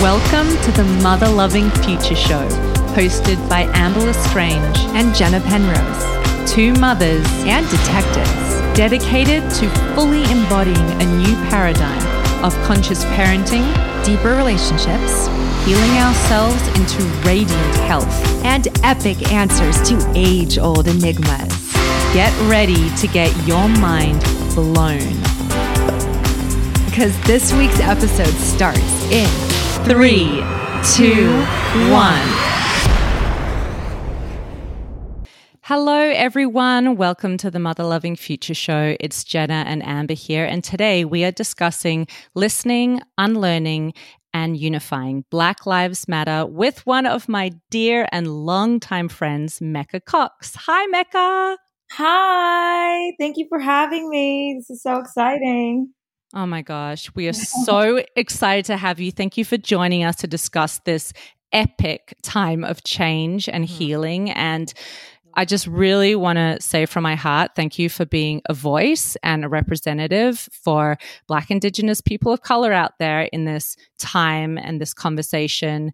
Welcome to the Mother Loving Future Show, hosted by Amber Lestrange and Jenna Penrose, two mothers and detectives dedicated to fully embodying a new paradigm of conscious parenting, deeper relationships, healing ourselves into radiant health, and epic answers to age old enigmas. Get ready to get your mind blown. Because this week's episode starts in three, two, one. Hello, everyone. Welcome to the Mother Loving Future Show. It's Jenna and Amber here. And today we are discussing listening, unlearning, and unifying Black Lives Matter with one of my dear and longtime friends, Mecca Cox. Hi, Mecca. Hi. Thank you for having me. This is so exciting. Oh my gosh. We are so excited to have you. Thank you for joining us to discuss this epic time of change and mm-hmm. healing. And I just really want to say from my heart, thank you for being a voice and a representative for Black, Indigenous people of color out there in this time and this conversation.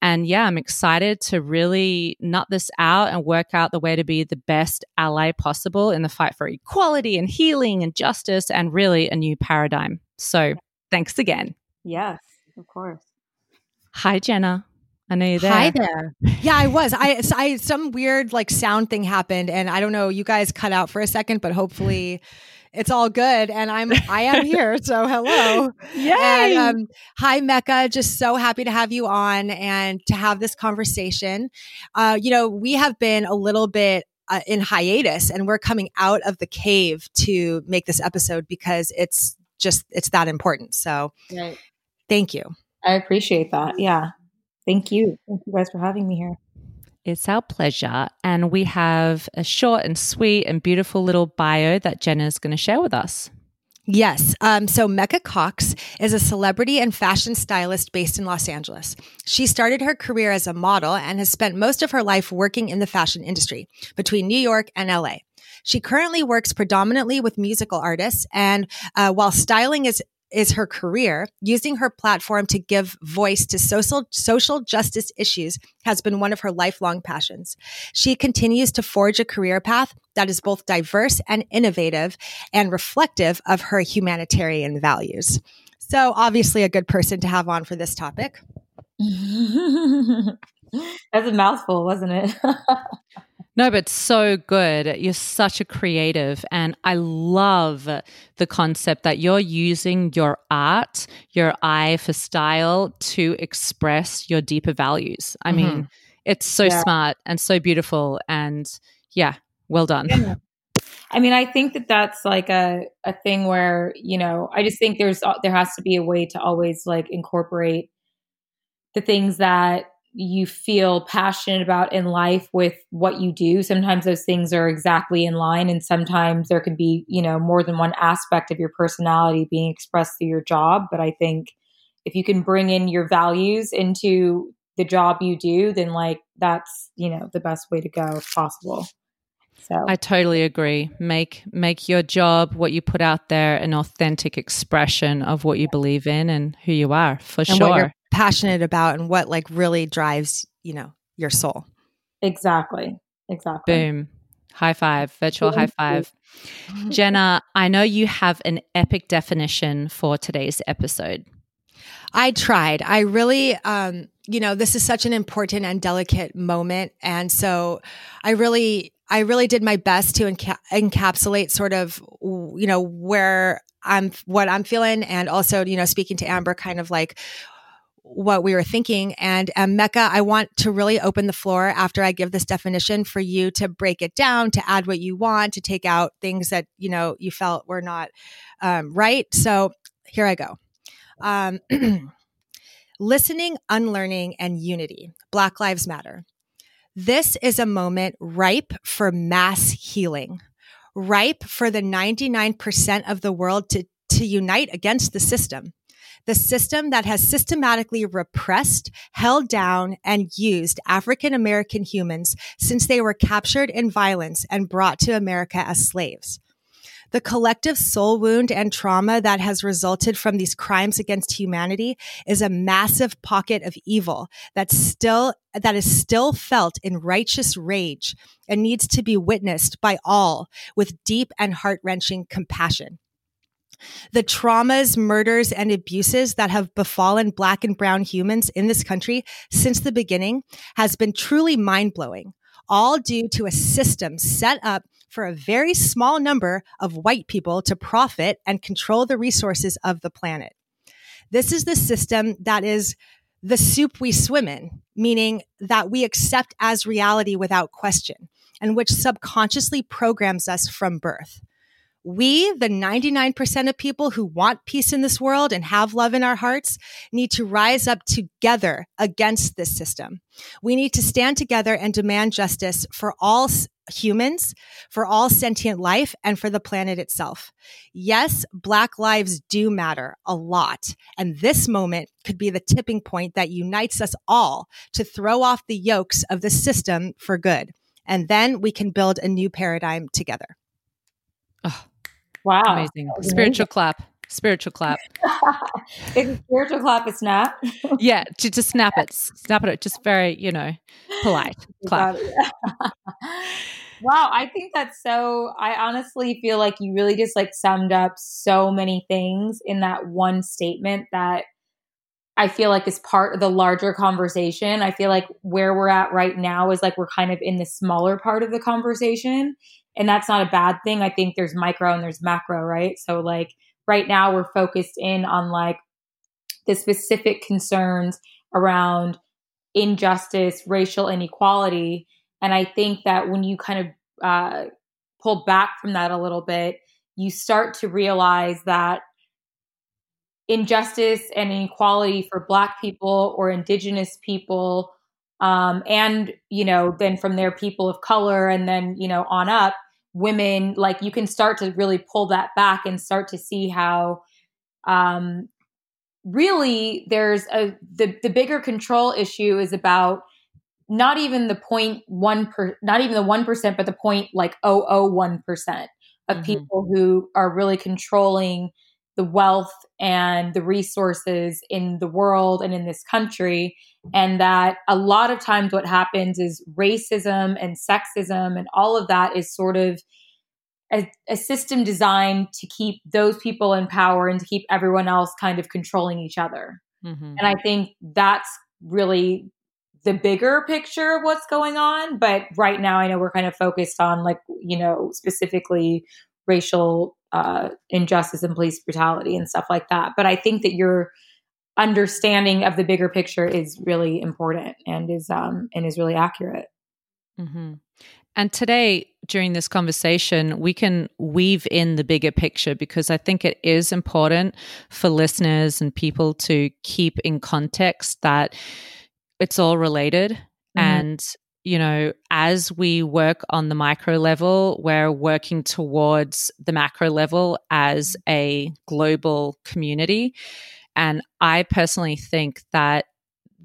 And yeah, I'm excited to really nut this out and work out the way to be the best ally possible in the fight for equality and healing and justice and really a new paradigm. So thanks again. Yes, of course. Hi, Jenna. I know you're there. Hi there. Yeah, I was. I, I some weird like sound thing happened, and I don't know. You guys cut out for a second, but hopefully it's all good and i'm i am here so hello Yay. And, um, hi mecca just so happy to have you on and to have this conversation uh, you know we have been a little bit uh, in hiatus and we're coming out of the cave to make this episode because it's just it's that important so right. thank you i appreciate that yeah Thank you. Thank you guys for having me here. It's our pleasure. And we have a short and sweet and beautiful little bio that Jenna is going to share with us. Yes. Um, so Mecca Cox is a celebrity and fashion stylist based in Los Angeles. She started her career as a model and has spent most of her life working in the fashion industry between New York and LA. She currently works predominantly with musical artists, and uh, while styling is is her career. Using her platform to give voice to social, social justice issues has been one of her lifelong passions. She continues to forge a career path that is both diverse and innovative and reflective of her humanitarian values. So, obviously, a good person to have on for this topic. That's a mouthful, wasn't it? No, but so good. You're such a creative. And I love the concept that you're using your art, your eye for style to express your deeper values. I mm-hmm. mean, it's so yeah. smart and so beautiful. And yeah, well done. Yeah. I mean, I think that that's like a, a thing where, you know, I just think there's, there has to be a way to always like incorporate the things that you feel passionate about in life with what you do. Sometimes those things are exactly in line, and sometimes there can be, you know, more than one aspect of your personality being expressed through your job. But I think if you can bring in your values into the job you do, then like that's, you know, the best way to go if possible. So I totally agree. Make make your job what you put out there an authentic expression of what you believe in and who you are for and sure passionate about and what like really drives, you know, your soul. Exactly. Exactly. Boom. High five, virtual high five. Jenna, I know you have an epic definition for today's episode. I tried. I really, um, you know, this is such an important and delicate moment. And so I really, I really did my best to enca- encapsulate sort of, you know, where I'm, what I'm feeling. And also, you know, speaking to Amber, kind of like, what we were thinking. And um, Mecca, I want to really open the floor after I give this definition for you to break it down, to add what you want, to take out things that you know you felt were not um, right. So here I go. Um, listening, unlearning, and unity. Black Lives Matter. This is a moment ripe for mass healing, ripe for the 99% of the world to, to unite against the system the system that has systematically repressed, held down, and used African American humans since they were captured in violence and brought to America as slaves. The collective soul wound and trauma that has resulted from these crimes against humanity is a massive pocket of evil that still, that is still felt in righteous rage and needs to be witnessed by all with deep and heart wrenching compassion. The traumas, murders, and abuses that have befallen Black and Brown humans in this country since the beginning has been truly mind blowing, all due to a system set up for a very small number of white people to profit and control the resources of the planet. This is the system that is the soup we swim in, meaning that we accept as reality without question, and which subconsciously programs us from birth. We, the 99% of people who want peace in this world and have love in our hearts, need to rise up together against this system. We need to stand together and demand justice for all humans, for all sentient life, and for the planet itself. Yes, Black lives do matter a lot. And this moment could be the tipping point that unites us all to throw off the yokes of the system for good. And then we can build a new paradigm together. Oh, Wow. amazing. Spiritual clap. Spiritual clap. it's a spiritual clap, a snap. yeah, to just snap it. Snap it. Just very, you know, polite. Clap. wow, I think that's so I honestly feel like you really just like summed up so many things in that one statement that I feel like is part of the larger conversation. I feel like where we're at right now is like we're kind of in the smaller part of the conversation. And that's not a bad thing. I think there's micro and there's macro, right? So, like, right now we're focused in on like the specific concerns around injustice, racial inequality. And I think that when you kind of uh, pull back from that a little bit, you start to realize that injustice and inequality for Black people or Indigenous people, um, and you know, then from there, people of color, and then you know, on up, women. Like you can start to really pull that back and start to see how, um, really, there's a the the bigger control issue is about not even the point one per, not even the one percent, but the point like oh oh one percent of mm-hmm. people who are really controlling the wealth and the resources in the world and in this country. And that a lot of times what happens is racism and sexism and all of that is sort of a, a, system designed to keep those people in power and to keep everyone else kind of controlling each other. Mm-hmm. And I think that's really the bigger picture of what's going on. But right now, I know we're kind of focused on, like, you know, specifically racial uh, injustice and police brutality and stuff like that. But I think that your understanding of the bigger picture is really important and is um, and is really accurate. Mm-hmm. And today, during this conversation, we can weave in the bigger picture because I think it is important for listeners and people to keep in context that it's all related. Mm-hmm. And you know, as we work on the micro level, we're working towards the macro level as a global community. And I personally think that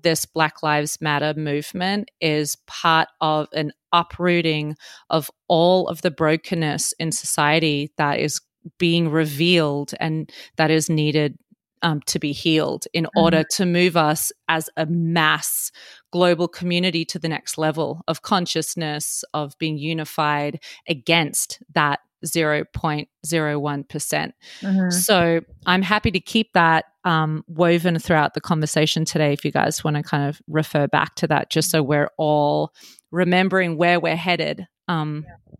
this Black Lives Matter movement is part of an uprooting of all of the brokenness in society that is being revealed and that is needed um, to be healed in mm-hmm. order to move us as a mass global community to the next level of consciousness, of being unified against that 0.01%. percent mm hmm So I'm happy to keep that um, woven throughout the conversation today if you guys want to kind of refer back to that, just so we're all remembering where we're headed. Um, yeah.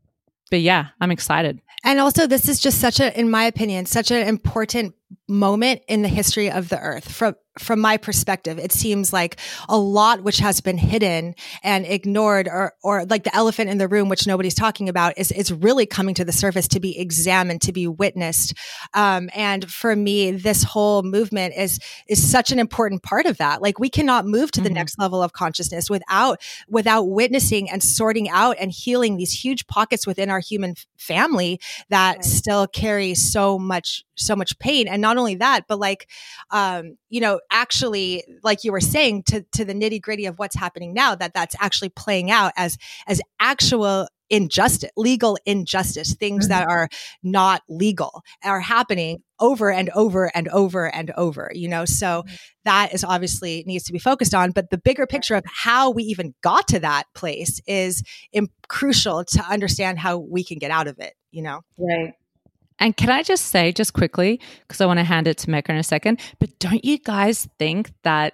But yeah, I'm excited. And also, this is just such a, in my opinion, such an important moment in the history of the earth from from my perspective it seems like a lot which has been hidden and ignored or or like the elephant in the room which nobody's talking about is is really coming to the surface to be examined to be witnessed um, and for me this whole movement is is such an important part of that like we cannot move to the mm-hmm. next level of consciousness without without witnessing and sorting out and healing these huge pockets within our human family that right. still carry so much so much pain and not only that, but like, um, you know, actually, like you were saying, to to the nitty gritty of what's happening now, that that's actually playing out as as actual injustice, legal injustice, things mm-hmm. that are not legal are happening over and over and over and over, you know? So mm-hmm. that is obviously needs to be focused on. But the bigger picture of how we even got to that place is Im- crucial to understand how we can get out of it, you know? Right. And can I just say, just quickly, because I want to hand it to Mecca in a second, but don't you guys think that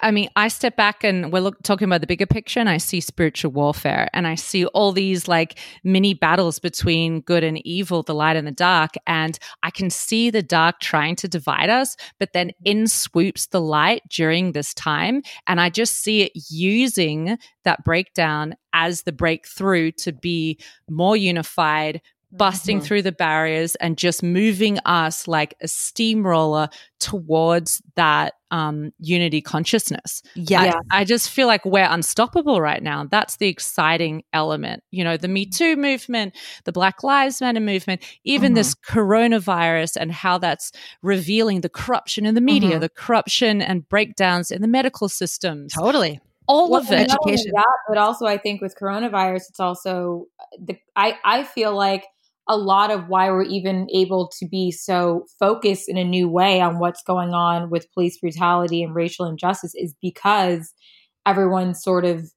I mean, I step back and we're look, talking about the bigger picture, and I see spiritual warfare, and I see all these like mini battles between good and evil, the light and the dark. And I can see the dark trying to divide us, but then in swoops the light during this time. And I just see it using that breakdown as the breakthrough to be more unified, busting mm-hmm. through the barriers and just moving us like a steamroller towards that um, unity consciousness. Yeah. I, I, just feel like we're unstoppable right now. That's the exciting element. You know, the Me Too movement, the Black Lives Matter movement, even mm-hmm. this coronavirus and how that's revealing the corruption in the media, mm-hmm. the corruption and breakdowns in the medical systems. Totally all well, of it. Education. That, but also I think with coronavirus, it's also the I I feel like a lot of why we're even able to be so focused in a new way on what's going on with police brutality and racial injustice is because everyone's sort of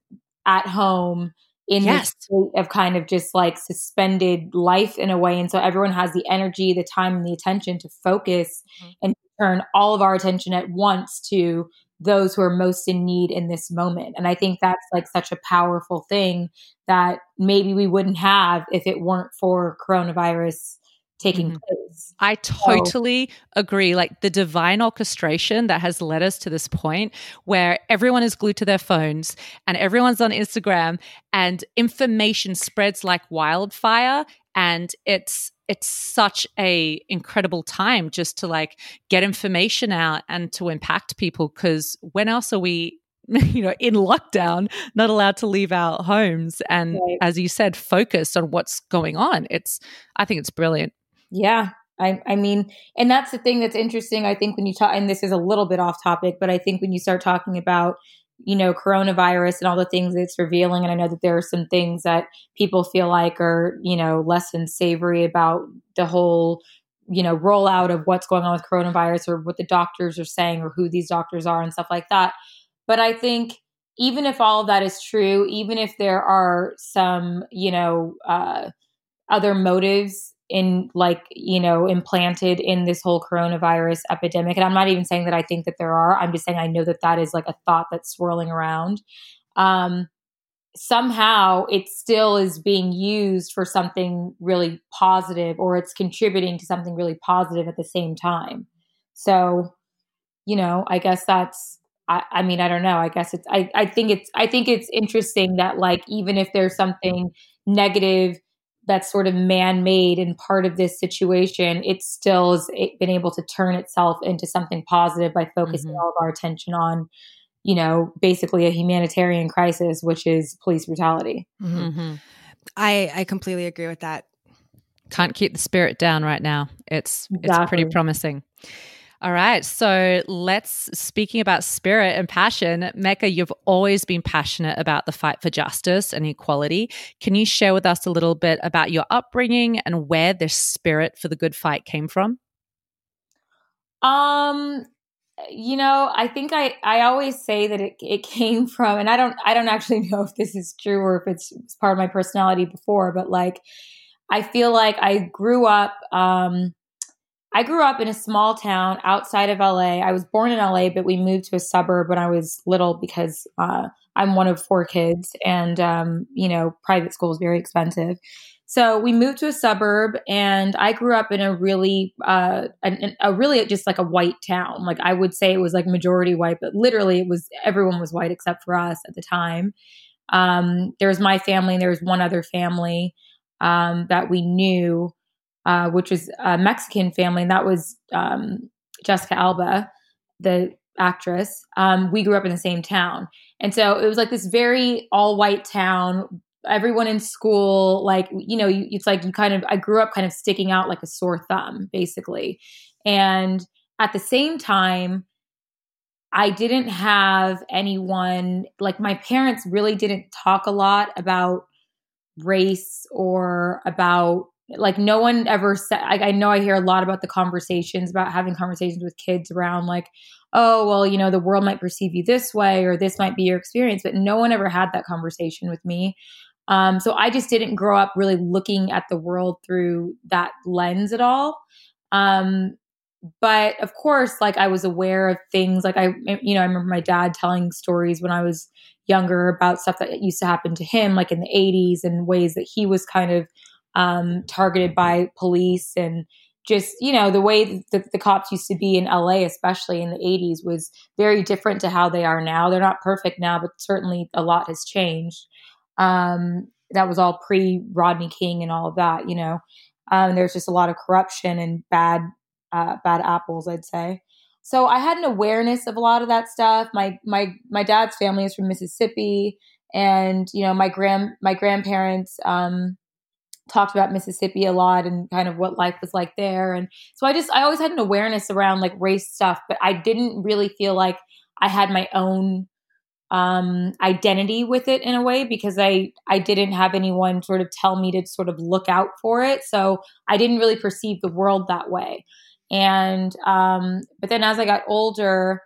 at home in yes. this state of kind of just like suspended life in a way. And so everyone has the energy, the time, and the attention to focus mm-hmm. and turn all of our attention at once to those who are most in need in this moment. And I think that's like such a powerful thing that maybe we wouldn't have if it weren't for coronavirus taking mm-hmm. place. I totally so, agree. Like the divine orchestration that has led us to this point where everyone is glued to their phones and everyone's on Instagram and information spreads like wildfire and it's it's such a incredible time just to like get information out and to impact people because when else are we you know in lockdown not allowed to leave our homes and right. as you said focus on what's going on it's i think it's brilliant yeah I, I mean, and that's the thing that's interesting. I think when you talk, and this is a little bit off topic, but I think when you start talking about you know, coronavirus and all the things it's revealing. And I know that there are some things that people feel like are, you know, less than savory about the whole, you know, rollout of what's going on with coronavirus or what the doctors are saying or who these doctors are and stuff like that. But I think even if all of that is true, even if there are some, you know, uh, other motives in like you know implanted in this whole coronavirus epidemic. And i'm not even saying that i think that there are. I'm just saying i know that that is like a thought that's swirling around. Um somehow it still is being used for something really positive or it's contributing to something really positive at the same time. So you know i guess that's I, I mean i don't know. I guess it's I, I think it's i think it's interesting that like even if there's something negative that's sort of man-made and part of this situation it still has been able to turn itself into something positive by focusing mm-hmm. all of our attention on you know basically a humanitarian crisis which is police brutality mm-hmm. mm-hmm. i i completely agree with that can't keep the spirit down right now it's exactly. it's pretty promising all right. So let's, speaking about spirit and passion, Mecca, you've always been passionate about the fight for justice and equality. Can you share with us a little bit about your upbringing and where this spirit for the good fight came from? Um, you know, I think I, I always say that it, it came from, and I don't, I don't actually know if this is true or if it's, it's part of my personality before, but like, I feel like I grew up, um, I grew up in a small town outside of LA. I was born in LA, but we moved to a suburb when I was little because uh, I'm one of four kids, and um, you know, private school is very expensive. So we moved to a suburb, and I grew up in a really, uh, a, a really just like a white town. Like I would say it was like majority white, but literally it was everyone was white except for us at the time. Um, there was my family, and there was one other family um, that we knew uh, which was a Mexican family, and that was um, Jessica Alba, the actress. Um, we grew up in the same town, and so it was like this very all white town. Everyone in school, like you know, you, it's like you kind of. I grew up kind of sticking out like a sore thumb, basically, And at the same time, I didn't have anyone like my parents really didn't talk a lot about race or about like no one ever said I, I, know i hear a lot about the conversations about having conversations with kids around like oh well you know the world might perceive you this way or this might be your experience but no one ever had that conversation with me. Um, so i just didn't grow up really looking at the world through that lens at all. Um, but of course like i was aware of things like i you know i remember my dad telling stories when i was younger about stuff that used to happen to him like in the 80s and ways that he was kind of um, targeted by police and just you know the way the, the cops used to be in la especially in the 80s was very different to how they are now. They're not perfect now but certainly a lot has changed. Um, that was all pre rodney king and all of that you know. Um, there's just a lot of corruption and bad uh, bad apples i'd say. So i had an awareness of a lot of that stuff. My my my dad's family is from mississippi and you know my grand my grandparents um, talked about Mississippi a lot and kind of what life was like there. And so I just, I always had an awareness around like race stuff, but I didn't really feel like I had my own um identity with it in a way because I I didn't have anyone sort of tell me to sort of look out for it. So I didn't really perceive the world that way. And um but then as I got older,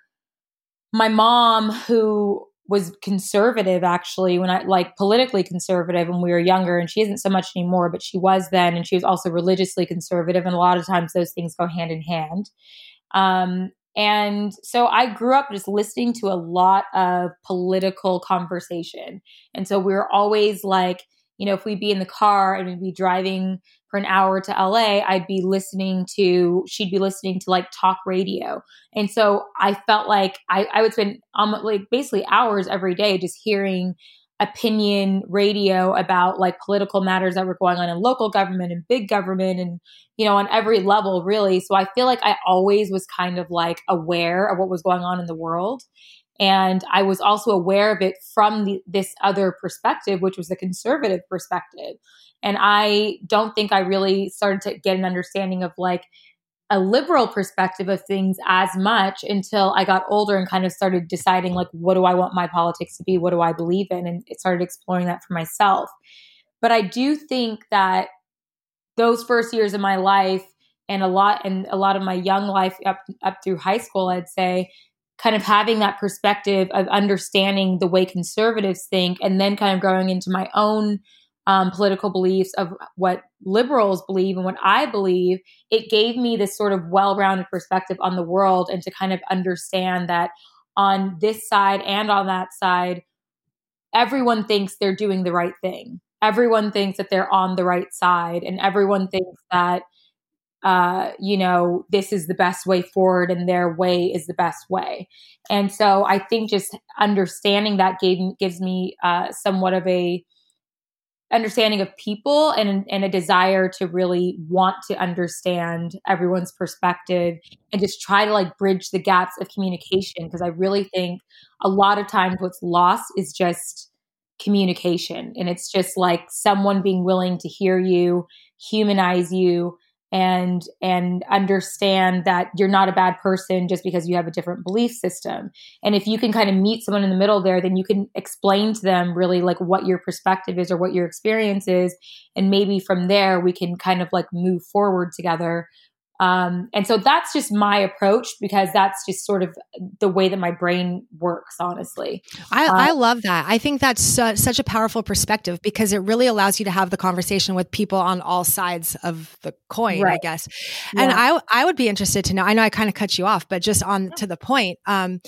my mom who was conservative actually when I like politically conservative when we were younger and she isn't so much anymore but she was then and she was also religiously conservative and a lot of times those things go hand in hand. Um, and so I grew up just listening to a lot of political conversation. And so we were always like you know if we'd be in the car and we'd be driving for an hour to LA, I'd be listening to, she'd be listening to like talk radio. And so I felt like I, I would spend um, like basically hours every day just hearing opinion radio about like political matters that were going on in local government and big government and you know on every level really so i feel like i always was kind of like aware of what was going on in the world and i was also aware of it from the, this other perspective which was the conservative perspective and I don't think I really started to get an understanding of like a liberal perspective of things as much until I got older and kind of started deciding like what do I want my politics to be? What do I believe in? And it started exploring that for myself. But I do think that those first years of my life and a lot and a lot of my young life up up through high school, I'd say, kind of having that perspective of understanding the way conservatives think and then kind of growing into my own um, political beliefs of what liberals believe and what I believe, it gave me this sort of well rounded perspective on the world and to kind of understand that on this side and on that side, everyone thinks they're doing the right thing. Everyone thinks that they're on the right side, and everyone thinks that, uh, you know, this is the best way forward and their way is the best way. And so I think just understanding that gave, gives me uh, somewhat of a understanding of people and, and a desire to really want to understand everyone's perspective and just try to like bridge the gaps of communication because i really think a lot of times what's lost is just communication and it's just like someone being willing to hear you humanize you and and understand that you're not a bad person just because you have a different belief system. And if you can kind of meet someone in the middle there then you can explain to them really like what your perspective is or what your experience is. And maybe from there we can kind of like move forward together um, and so that's just my approach because that's just sort of the way that my brain works, honestly. I, uh, I love that. I think that's su- such a powerful perspective because it really allows you to have the conversation with people on all sides of the coin, right. I guess. And yeah. I, I would be interested to know, I know I kind of cut you off, but just on to the point. Um,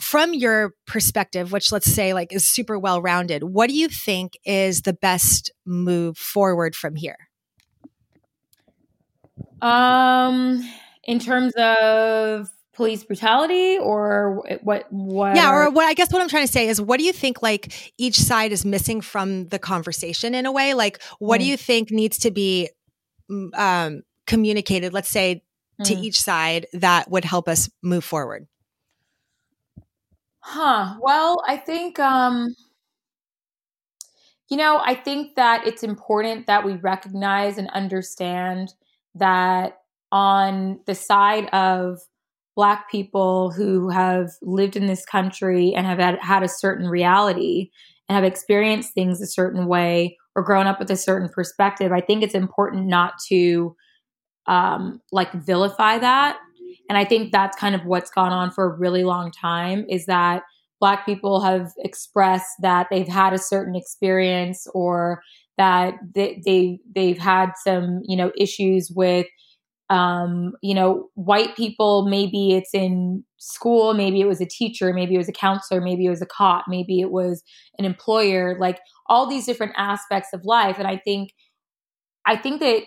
from your perspective, which let's say like is super well rounded, what do you think is the best move forward from here? Um, in terms of police brutality or what what yeah or what i guess what i'm trying to say is what do you think like each side is missing from the conversation in a way like what mm. do you think needs to be mm, um, communicated let's say to mm. each side that would help us move forward huh well i think um you know i think that it's important that we recognize and understand that on the side of black people who have lived in this country and have had, had a certain reality and have experienced things a certain way or grown up with a certain perspective, I think it's important not to um, like vilify that. And I think that's kind of what's gone on for a really long time is that black people have expressed that they've had a certain experience or that they, they they've had some you know issues with um, you know white people maybe it's in school maybe it was a teacher maybe it was a counselor maybe it was a cop maybe it was an employer like all these different aspects of life. And i think i think that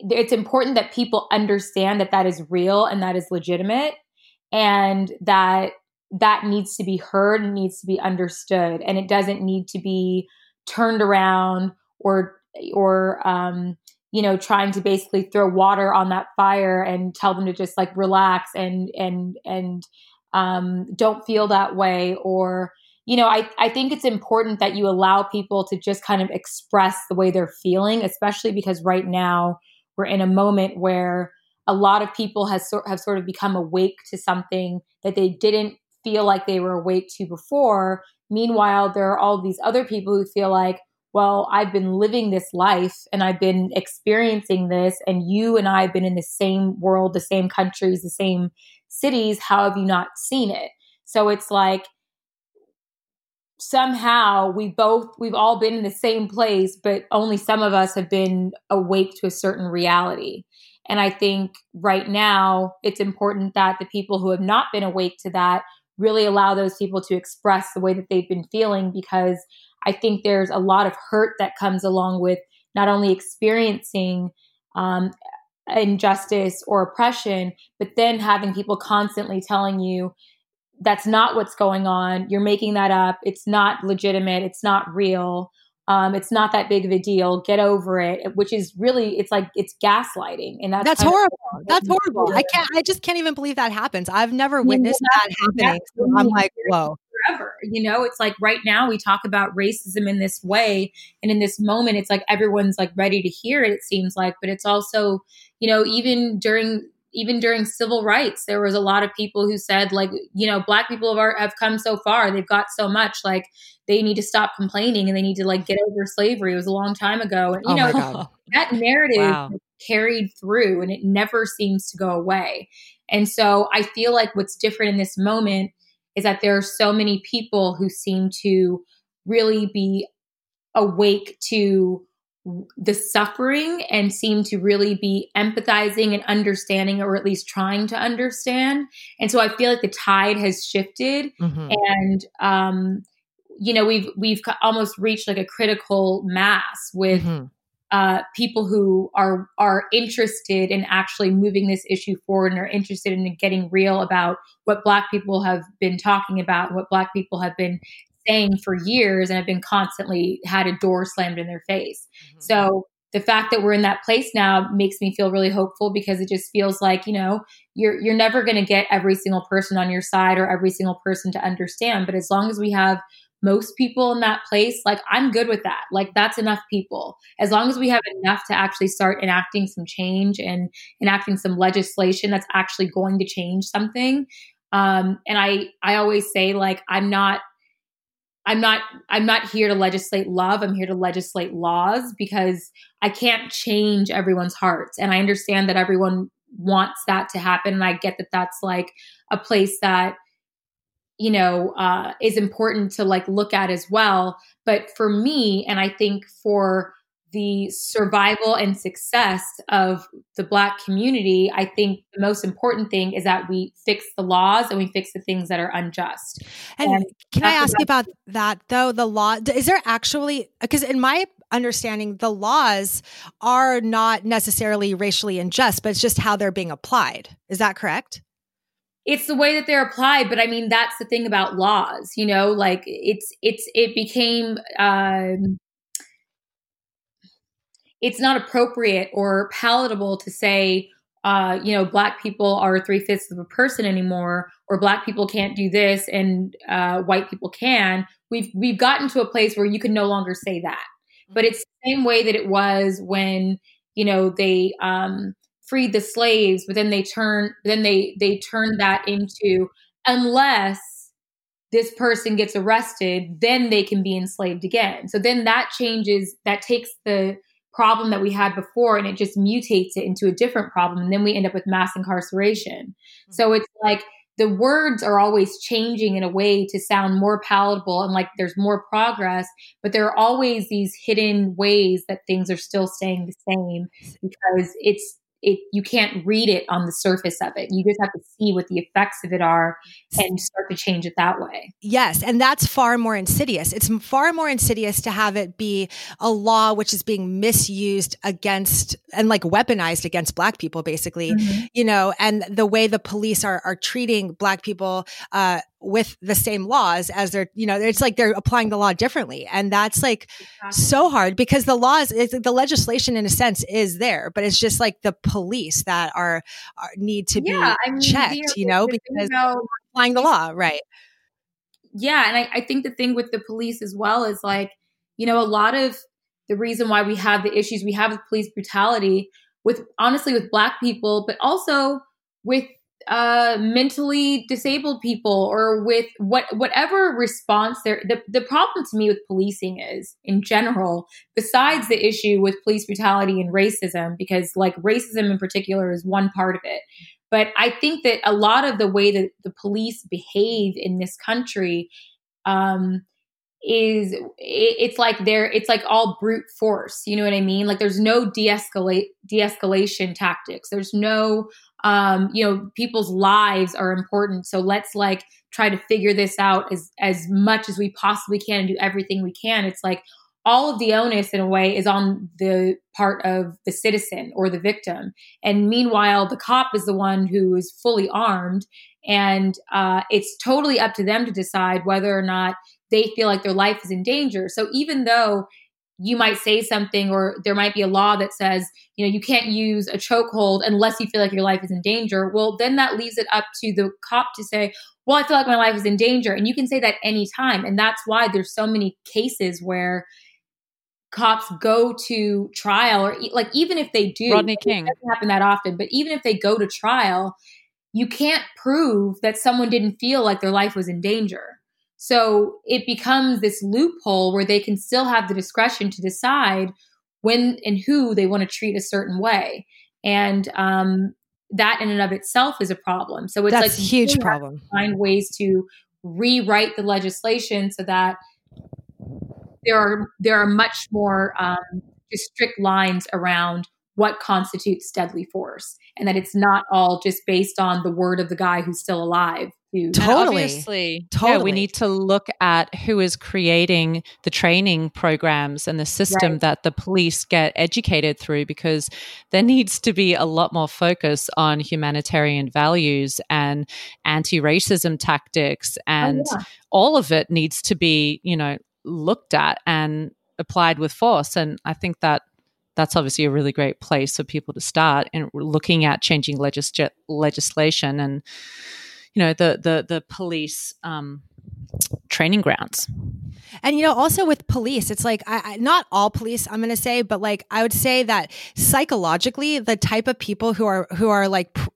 it's important that people understand that that is real and that is legitimate and that that needs to be heard and needs to be understood. And it doesn't need to be turned around or or um you know trying to basically throw water on that fire and tell them to just like relax and and and um don't feel that way or you know I I think it's important that you allow people to just kind of express the way they're feeling especially because right now we're in a moment where a lot of people has have sort of become awake to something that they didn't feel like they were awake to before. Meanwhile, there are all these other people who feel like, well, I've been living this life and I've been experiencing this, and you and I have been in the same world, the same countries, the same cities. How have you not seen it? So it's like somehow we both, we've all been in the same place, but only some of us have been awake to a certain reality. And I think right now it's important that the people who have not been awake to that really allow those people to express the way that they've been feeling because I think there's a lot of hurt that comes along with not only experiencing um, injustice or oppression, but then having people constantly telling you that's not what's going on. You're making that up. It's not legitimate. It's not real. Um, it's not that big of a deal. Get over it. Which is really, it's like it's gaslighting, and that's that's horrible. That's horrible. I can't. I just can't even believe that happens. I've never witnessed that happening. So I'm like, whoa. Forever, you know, it's like right now we talk about racism in this way, and in this moment, it's like everyone's like ready to hear it. It seems like, but it's also, you know, even during even during civil rights, there was a lot of people who said, like, you know, black people have, have come so far, they've got so much, like, they need to stop complaining and they need to like get over slavery. It was a long time ago, and you oh know that narrative wow. carried through, and it never seems to go away. And so I feel like what's different in this moment is that there are so many people who seem to really be awake to the suffering and seem to really be empathizing and understanding or at least trying to understand and so i feel like the tide has shifted mm-hmm. and um you know we've we've almost reached like a critical mass with mm-hmm. uh people who are are interested in actually moving this issue forward and are interested in getting real about what black people have been talking about what black people have been saying for years and have been constantly had a door slammed in their face. Mm-hmm. So the fact that we're in that place now makes me feel really hopeful because it just feels like, you know, you're you're never going to get every single person on your side or every single person to understand, but as long as we have most people in that place, like I'm good with that. Like that's enough people. As long as we have enough to actually start enacting some change and enacting some legislation that's actually going to change something. Um, and I I always say like I'm not I'm not I'm not here to legislate love. I'm here to legislate laws because I can't change everyone's hearts. And I understand that everyone wants that to happen and I get that that's like a place that you know uh, is important to like look at as well but for me and i think for the survival and success of the black community i think the most important thing is that we fix the laws and we fix the things that are unjust. And, and can i ask you about that though? The law is there actually because in my understanding the laws are not necessarily racially unjust but it's just how they're being applied. Is that correct? It's the way that they're applied but i mean that's the thing about laws you know? Like it's it's it became um it's not appropriate or palatable to say, uh, you know, black people are three fifths of a person anymore, or black people can't do this and uh, white people can. We've we've gotten to a place where you can no longer say that. But it's the same way that it was when you know they um, freed the slaves, but then they turn then they they turn that into unless this person gets arrested, then they can be enslaved again. So then that changes, that takes the problem that we had before and it just mutates it into a different problem. And then we end up with mass incarceration. Mm-hmm. So it's like the words are always changing in a way to sound more palatable and like there's more progress, but there are always these hidden ways that things are still staying the same because it's it you can't read it on the surface of it. You just have to see what the effects of it are and start to change it that way. Yes, and that's far more insidious. It's far more insidious to have it be a law which is being misused against and like weaponized against black people basically. Mm-hmm. You know, and the way the police are are treating black people uh with the same laws as they're, you know, it's like they're applying the law differently. And that's like exactly. so hard because the laws, the legislation in a sense is there, but it's just like the police that are, are need to yeah, be I mean, checked, you know, because know, applying the law. Right. Yeah. And I, I think the thing with the police as well is like, you know, a lot of the reason why we have the issues we have with police brutality with honestly with black people, but also with uh, mentally disabled people or with what whatever response there the, the problem to me with policing is in general besides the issue with police brutality and racism because like racism in particular is one part of it but i think that a lot of the way that the police behave in this country um, is it's like they're it's like all brute force you know what i mean? Like there's no de-escalate de-escalation tactics. There's no um, you know, people's lives are important. So let's like try to figure this out as as much as we possibly can and do everything we can. It's like all of the onus in a way is on the part of the citizen or the victim. And meanwhile, the cop is the one who is fully armed. And uh, it's totally up to them to decide whether or not they feel like their life is in danger. So even though you might say something or there might be a law that says you know you can't use a chokehold unless you feel like your life is in danger. Well then that leaves it up to the cop to say well i feel like my life is in danger. And you can say that anytime. And that's why there's so many cases where cops go to trial or like even if they do rodney king. doesn't happen that often but even if they go to trial you can't prove that someone didn't feel like their life was in danger so it becomes this loophole where they can still have the discretion to decide when and who they want to treat a certain way. And um, that in and of itself is a problem. So it's That's like a huge problem. Find ways to rewrite the legislation so that there are there are much more um, strict lines around what constitutes deadly force, and that it's not all just based on the word of the guy who's still alive to totally obviously totally. Yeah, we need to look at who is creating the training programs and the system right. that the police get educated through because there needs to be a lot more focus on humanitarian values and anti-racism tactics oh, and oh, yeah. all of it needs to be you know looked at and applied with force and i think that that's obviously a really great place for people to start in looking at changing legis- legislation and you know the the the police um, training grounds. And you know, also with police, it's like I, I, not all police. I'm going to say, but like I would say that psychologically, the type of people who are who are like pr-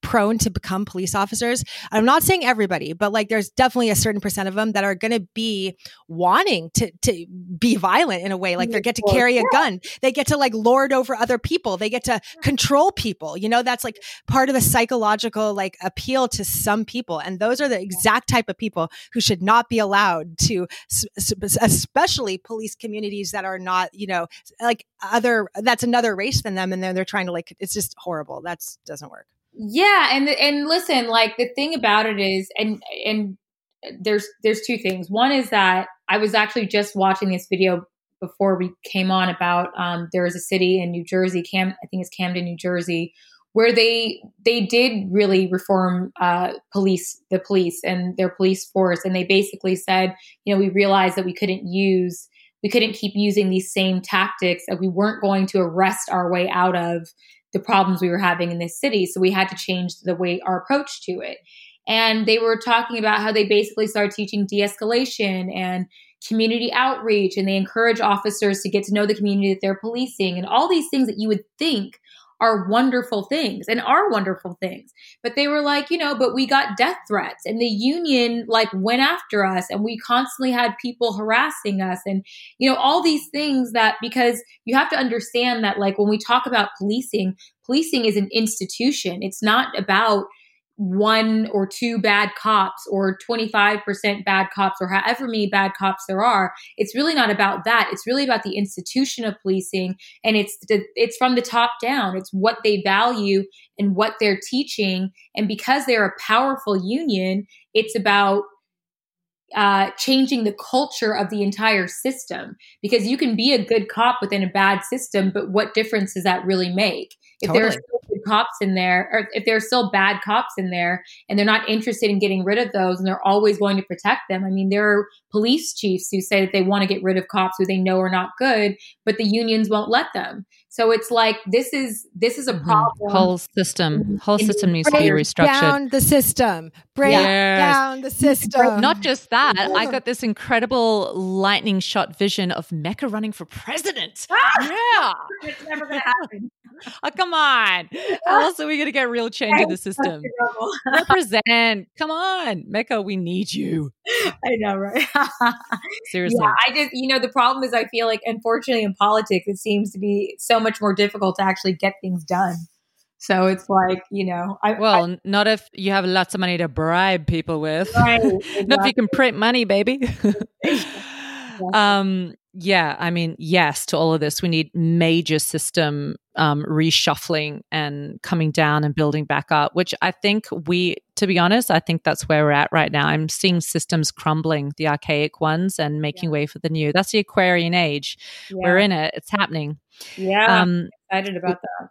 prone to become police officers. I'm not saying everybody, but like there's definitely a certain percent of them that are going to be wanting to to be violent in a way. Like they get to carry a gun, they get to like lord over other people, they get to control people. You know, that's like part of the psychological like appeal to some people, and those are the exact type of people who should not be allowed to, especially police communities that are not, you know, like other. That's another race than them, and then they're trying to like. It's just horrible. That's doesn't work. Yeah, and and listen, like the thing about it is, and and there's there's two things. One is that I was actually just watching this video before we came on about um, there is a city in New Jersey, Cam, I think it's Camden, New Jersey, where they they did really reform uh, police the police and their police force, and they basically said, you know, we realized that we couldn't use we couldn't keep using these same tactics, that we weren't going to arrest our way out of the problems we were having in this city. So we had to change the way our approach to it. And they were talking about how they basically started teaching de escalation and community outreach, and they encourage officers to get to know the community that they're policing, and all these things that you would think are wonderful things and are wonderful things. But they were like, you know, but we got death threats and the union like went after us and we constantly had people harassing us and, you know, all these things that because you have to understand that like when we talk about policing, policing is an institution. It's not about, one or two bad cops or 25% bad cops or however many bad cops there are it's really not about that it's really about the institution of policing and it's the, it's from the top down it's what they value and what they're teaching and because they're a powerful union it's about uh, changing the culture of the entire system because you can be a good cop within a bad system, but what difference does that really make? If totally. there are cops in there, or if there are still bad cops in there, and they're not interested in getting rid of those, and they're always going to protect them. I mean, there are police chiefs who say that they want to get rid of cops who they know are not good, but the unions won't let them. So it's like this is this is a mm-hmm. problem. Whole system, whole system needs to be restructured. Down the system. Break yes. down the system. Not just that. I got this incredible lightning shot vision of Mecca running for president. yeah, it's never gonna happen. oh, come on. How else are we going to get real change in the system? Represent. Come on. Mecca, we need you. I know, right? Seriously. Yeah, I just, you know, the problem is I feel like, unfortunately, in politics, it seems to be so much more difficult to actually get things done. So it's like, you know, I, well, I, not if you have lots of money to bribe people with. Right, exactly. not if you can print money, baby. um, yeah, I mean, yes, to all of this, we need major system um, reshuffling and coming down and building back up, which I think we, to be honest, I think that's where we're at right now. I'm seeing systems crumbling, the archaic ones, and making yeah. way for the new. That's the Aquarian age. Yeah. We're in it, it's happening. Yeah, um, excited about that.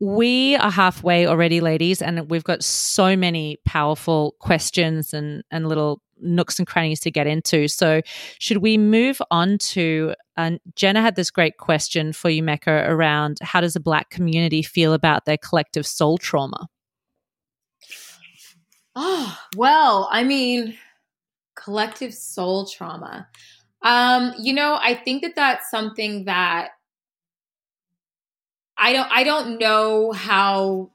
We are halfway already, ladies, and we've got so many powerful questions and, and little nooks and crannies to get into. So, should we move on to? Uh, Jenna had this great question for you, Mecca, around how does the Black community feel about their collective soul trauma? Oh, well, I mean, collective soul trauma. Um, you know, I think that that's something that I don't I don't know how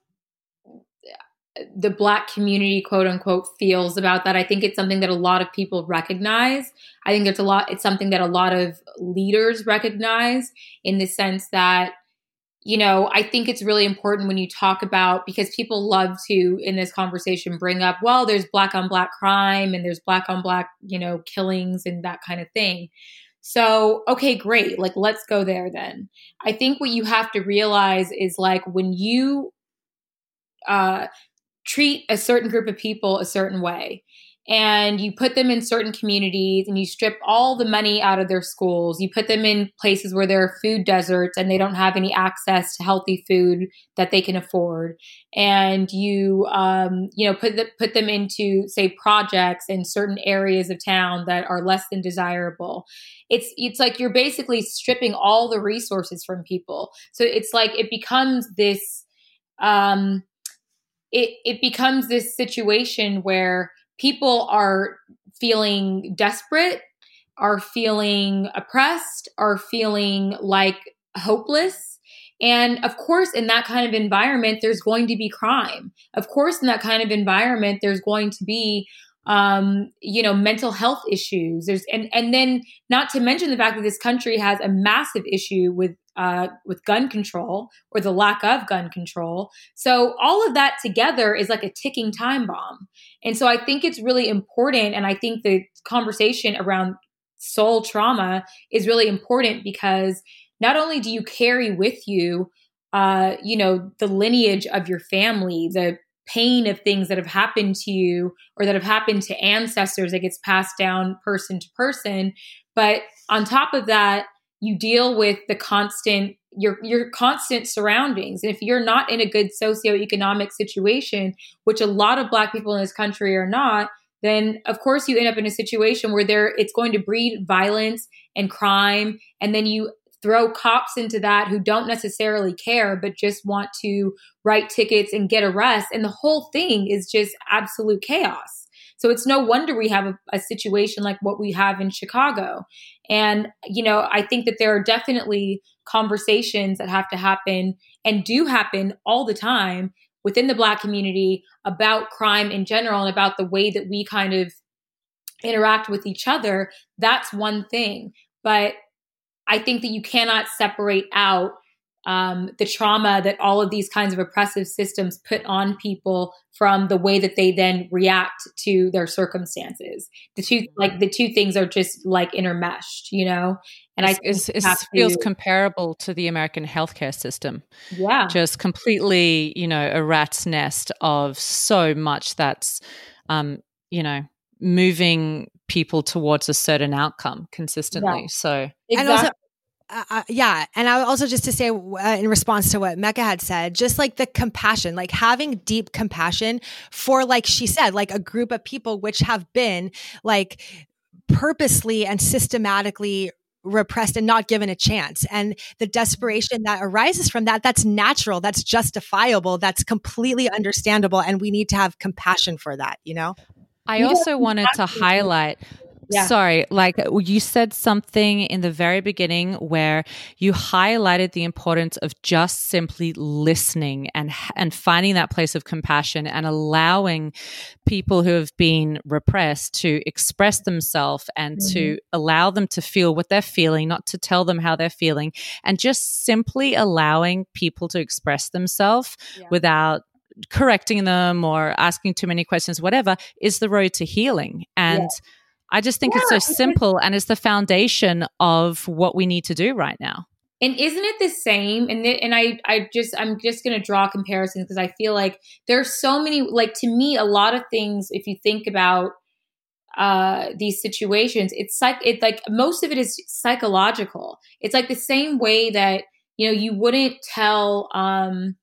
the black community quote unquote feels about that i think it's something that a lot of people recognize i think there's a lot it's something that a lot of leaders recognize in the sense that you know i think it's really important when you talk about because people love to in this conversation bring up well there's black on black crime and there's black on black you know killings and that kind of thing so, okay, great. Like, let's go there then. I think what you have to realize is like when you uh, treat a certain group of people a certain way. And you put them in certain communities and you strip all the money out of their schools. You put them in places where there are food deserts and they don't have any access to healthy food that they can afford. And you um, you know put the, put them into say projects in certain areas of town that are less than desirable. It's it's like you're basically stripping all the resources from people. So it's like it becomes this um it it becomes this situation where people are feeling desperate, are feeling oppressed, are feeling like hopeless. And of course, in that kind of environment, there's going to be crime. Of course, in that kind of environment, there's going to be um, you know, mental health issues. There's and and then not to mention the fact that this country has a massive issue with uh, with gun control or the lack of gun control. So all of that together is like a ticking time bomb. And so I think it's really important, and I think the conversation around soul trauma is really important because not only do you carry with you uh, you know, the lineage of your family, the pain of things that have happened to you or that have happened to ancestors that gets passed down person to person. But on top of that, you deal with the constant your your constant surroundings. And if you're not in a good socioeconomic situation, which a lot of black people in this country are not, then of course you end up in a situation where there it's going to breed violence and crime and then you throw cops into that who don't necessarily care but just want to write tickets and get arrests and the whole thing is just absolute chaos So it's no wonder we have a, a situation like what we have in Chicago. And, you know, I think that there are definitely conversations that have to happen and do happen all the time within the Black community about crime in general and about the way that we kind of interact with each other. That's one thing. But I think that you cannot separate out um, the trauma that all of these kinds of oppressive systems put on people from the way that they then react to their circumstances. The two, like the two things, are just like intermeshed, you know. And I it feels comparable to the American healthcare system. Yeah, just completely, you know, a rat's nest of so much that's, um, you know, moving people towards a certain outcome consistently. Yeah. So exactly. and also uh, uh, yeah. And I also just to say uh, in response to what Mecca had said, just like the compassion, like having deep compassion for, like she said, like a group of people which have been like purposely and systematically repressed and not given a chance. And the desperation that arises from that, that's natural, that's justifiable, that's completely understandable. And we need to have compassion for that, you know? I also wanted to highlight yeah. Sorry, like you said something in the very beginning where you highlighted the importance of just simply listening and and finding that place of compassion and allowing people who have been repressed to express themselves and mm-hmm. to allow them to feel what they're feeling, not to tell them how they're feeling, and just simply allowing people to express themselves yeah. without correcting them or asking too many questions, whatever, is the road to healing. And yeah I just think yeah, it's so simple and it's the foundation of what we need to do right now. And isn't it the same? And and I I just I'm just going to draw comparisons because I feel like there's so many like to me a lot of things if you think about uh these situations it's like it's like most of it is psychological. It's like the same way that you know you wouldn't tell um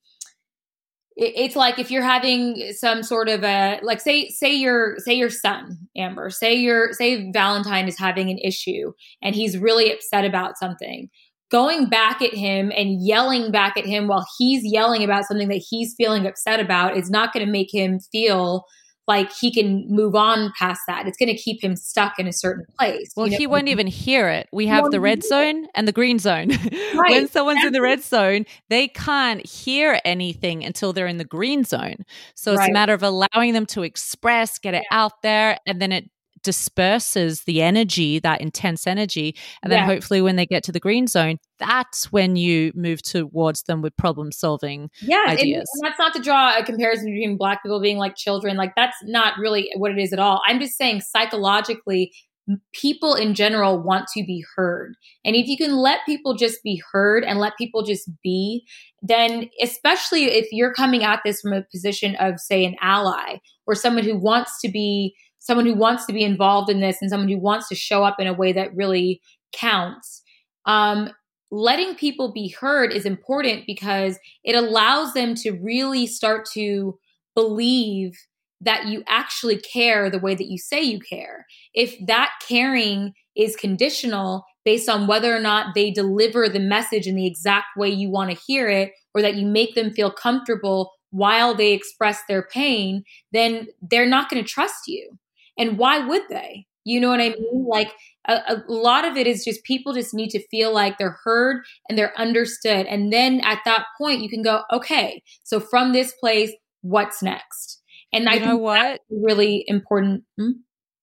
it's like if you're having some sort of a like say say your say your son amber say your say valentine is having an issue and he's really upset about something. Going back at him and yelling back at him while he's yelling about something that he's feeling upset about is not going to make him feel like he can move on past that. It's going to keep him stuck in a certain place. Well, you know? he won't even hear it. We have the red zone and the green zone. Right. when someone's in the red zone, they can't hear anything until they're in the green zone. So it's right. a matter of allowing them to express, get it yeah. out there, and then it disperses the energy, that intense energy. And then yeah. hopefully when they get to the green zone, that's when you move towards them with problem solving yeah, ideas. And, and that's not to draw a comparison between black people being like children. Like that's not really what it is at all. I'm just saying psychologically, people in general want to be heard. And if you can let people just be heard and let people just be, then especially if you're coming at this from a position of, say, an ally or someone who wants to be someone who wants to be involved in this and someone who wants to show up in a way that really counts. Um, letting people be heard is important because it allows them to really start to believe that you actually care the way that you say you care. If that caring is conditional based on whether or not they deliver the message in the exact way you want to hear it, or that you make them feel comfortable while they express their pain, then they're not going to trust you. And why would they? You know what I mean? Mm-hmm. Like a, a, lot of it is just people just need to feel like they're heard and they're understood. And then at that point, you can go, okay, so from this place, what's next? And you I know what really important. Hmm?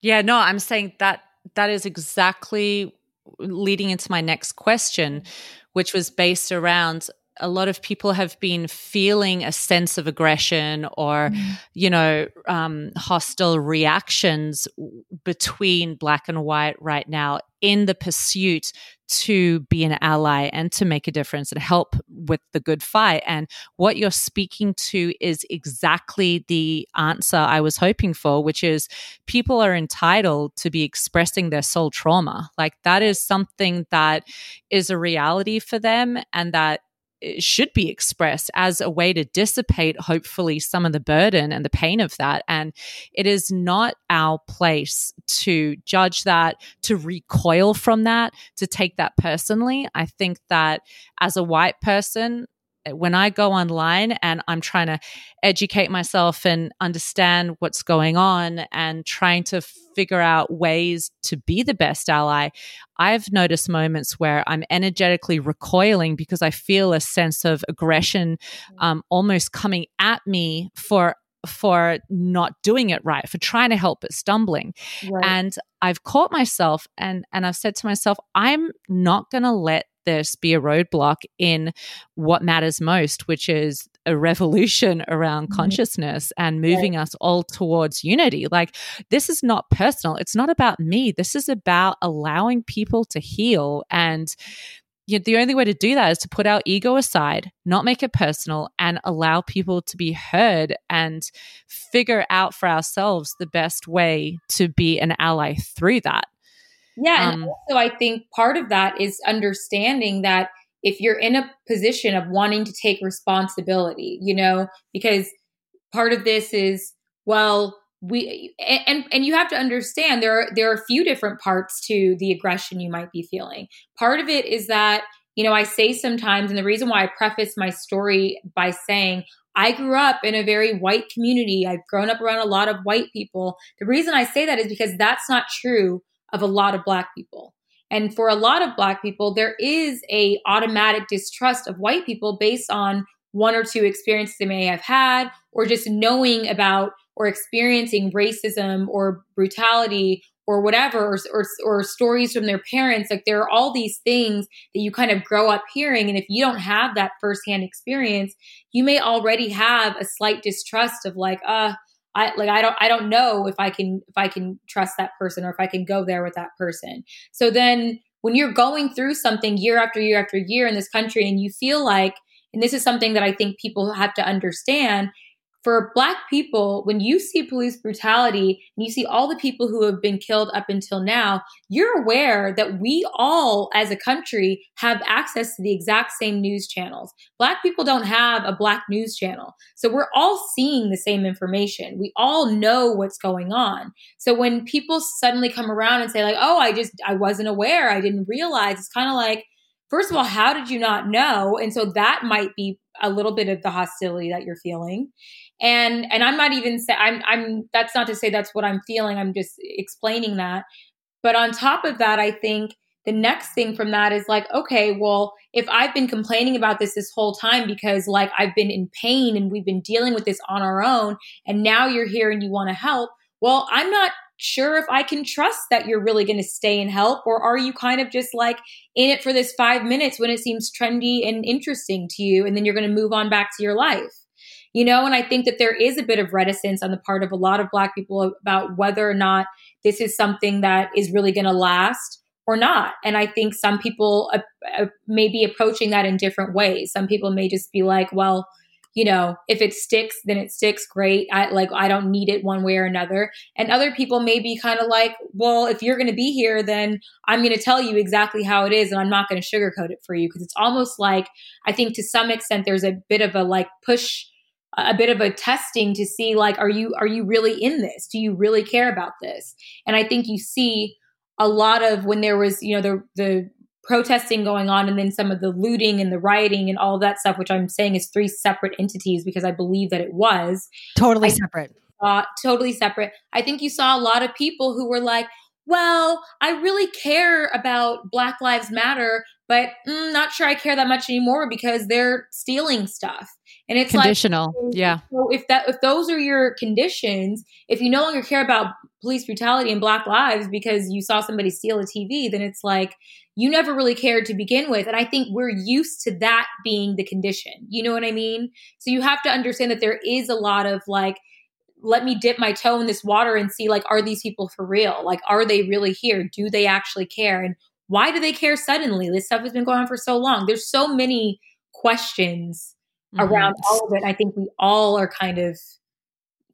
Yeah, no, I'm saying that that is exactly leading into my next question, which was based around a lot of people have been feeling a sense of aggression or, mm. you know, um, hostile reactions between black and white right now in the pursuit to be an ally and to make a difference and help with the good fight. And what you're speaking to is exactly the answer I was hoping for, which is people are entitled to be expressing their soul trauma. Like that is something that is a reality for them and that should be expressed as a way to dissipate, hopefully, some of the burden and the pain of that. And it is not our place to judge that, to recoil from that, to take that personally. I think that as a white person, when I go online and I'm trying to educate myself and understand what's going on and trying to figure out ways to be the best ally, I've noticed moments where I'm energetically recoiling because I feel a sense of aggression um, almost coming at me for for not doing it right for trying to help but stumbling right. and i've caught myself and and i've said to myself i'm not going to let this be a roadblock in what matters most, which is a revolution around mm-hmm. consciousness and moving us all towards unity. Like, this is not personal. It's not about me. This is about allowing people to heal. And you know, the only way to do that is to put our ego aside, not make it personal, and allow people to be heard and figure out for ourselves the best way to be an ally through that. Yeah. Um, and also, I think part of that is understanding that if you're in a position of wanting to take responsibility, you know, because part of this is, well, we and and you have to understand there are there are a few different parts to the aggression you might be feeling. Part of it is that you know I say sometimes, and the reason why I preface my story by saying I grew up in a very white community. I've grown up around a lot of white people. The reason I say that is because that's not true of a lot of black people. And for a lot of black people, there is a automatic distrust of white people based on one or two experiences they may have had, or just knowing about or experiencing racism or brutality or whatever, or, or, or, stories from their parents. Like there are all these things that you kind of grow up hearing. And if you don't have that firsthand experience, you may already have a slight distrust of like, uh, I like I don't I don't know if I can if I can trust that person or if I can go there with that person. So then when you're going through something year after year after year in this country and you feel like and this is something that I think people have to understand for black people, when you see police brutality and you see all the people who have been killed up until now, you're aware that we all as a country have access to the exact same news channels. Black people don't have a black news channel. So we're all seeing the same information. We all know what's going on. So when people suddenly come around and say like, "Oh, I just I wasn't aware. I didn't realize." It's kind of like first of all, how did you not know? And so that might be a little bit of the hostility that you're feeling and and i'm not even say i'm i'm that's not to say that's what i'm feeling i'm just explaining that. But on top of that i think the next thing from that is like okay well if i've been complaining about this this whole time because like i've been in pain and we've been dealing with this on our own and now you're here and you want to help well i'm not sure if i can trust that you're really going to stay and help. Or are you kind of just like in it for this five minutes when it seems trendy and interesting to you and then you're going to move on back to your life you know and i think that there is a bit of reticence on the part of a lot of black people about whether or not this is something that is really going to last or not. And i think some people uh, uh, may be approaching that in different ways. Some people may just be like well you know if it sticks then it sticks great. I like i don't need it one way or another. And other people may be kind of like well if you're going to be here then i'm going to tell you exactly how it is and i'm not going to sugarcoat it for you. Because it's almost like i think to some extent there's a bit of a like push a bit of a testing to see like are you are you really in this? Do you really care about this? And i think you see a lot of when there was you know the the protesting going on and then some of the looting and the rioting and all that stuff which i'm saying is three separate entities because i believe that it was. Totally I, separate. uh, totally separate. I think you saw a lot of people who were like well, I really care about Black Lives Matter, but mm, not sure I care that much anymore because they're stealing stuff. And it's conditional. Like, yeah. So if that if those are your conditions, if you no longer care about police brutality and black lives because you saw somebody steal a TV, then it's like you never really cared to begin with. And I think we're used to that being the condition. You know what I mean? So you have to understand that there is a lot of like let me dip my toe in this water and see like are these people for real like are they really here do they actually care and why do they care suddenly this stuff has been going on for so long there's so many questions mm-hmm. around all of it i think we all are kind of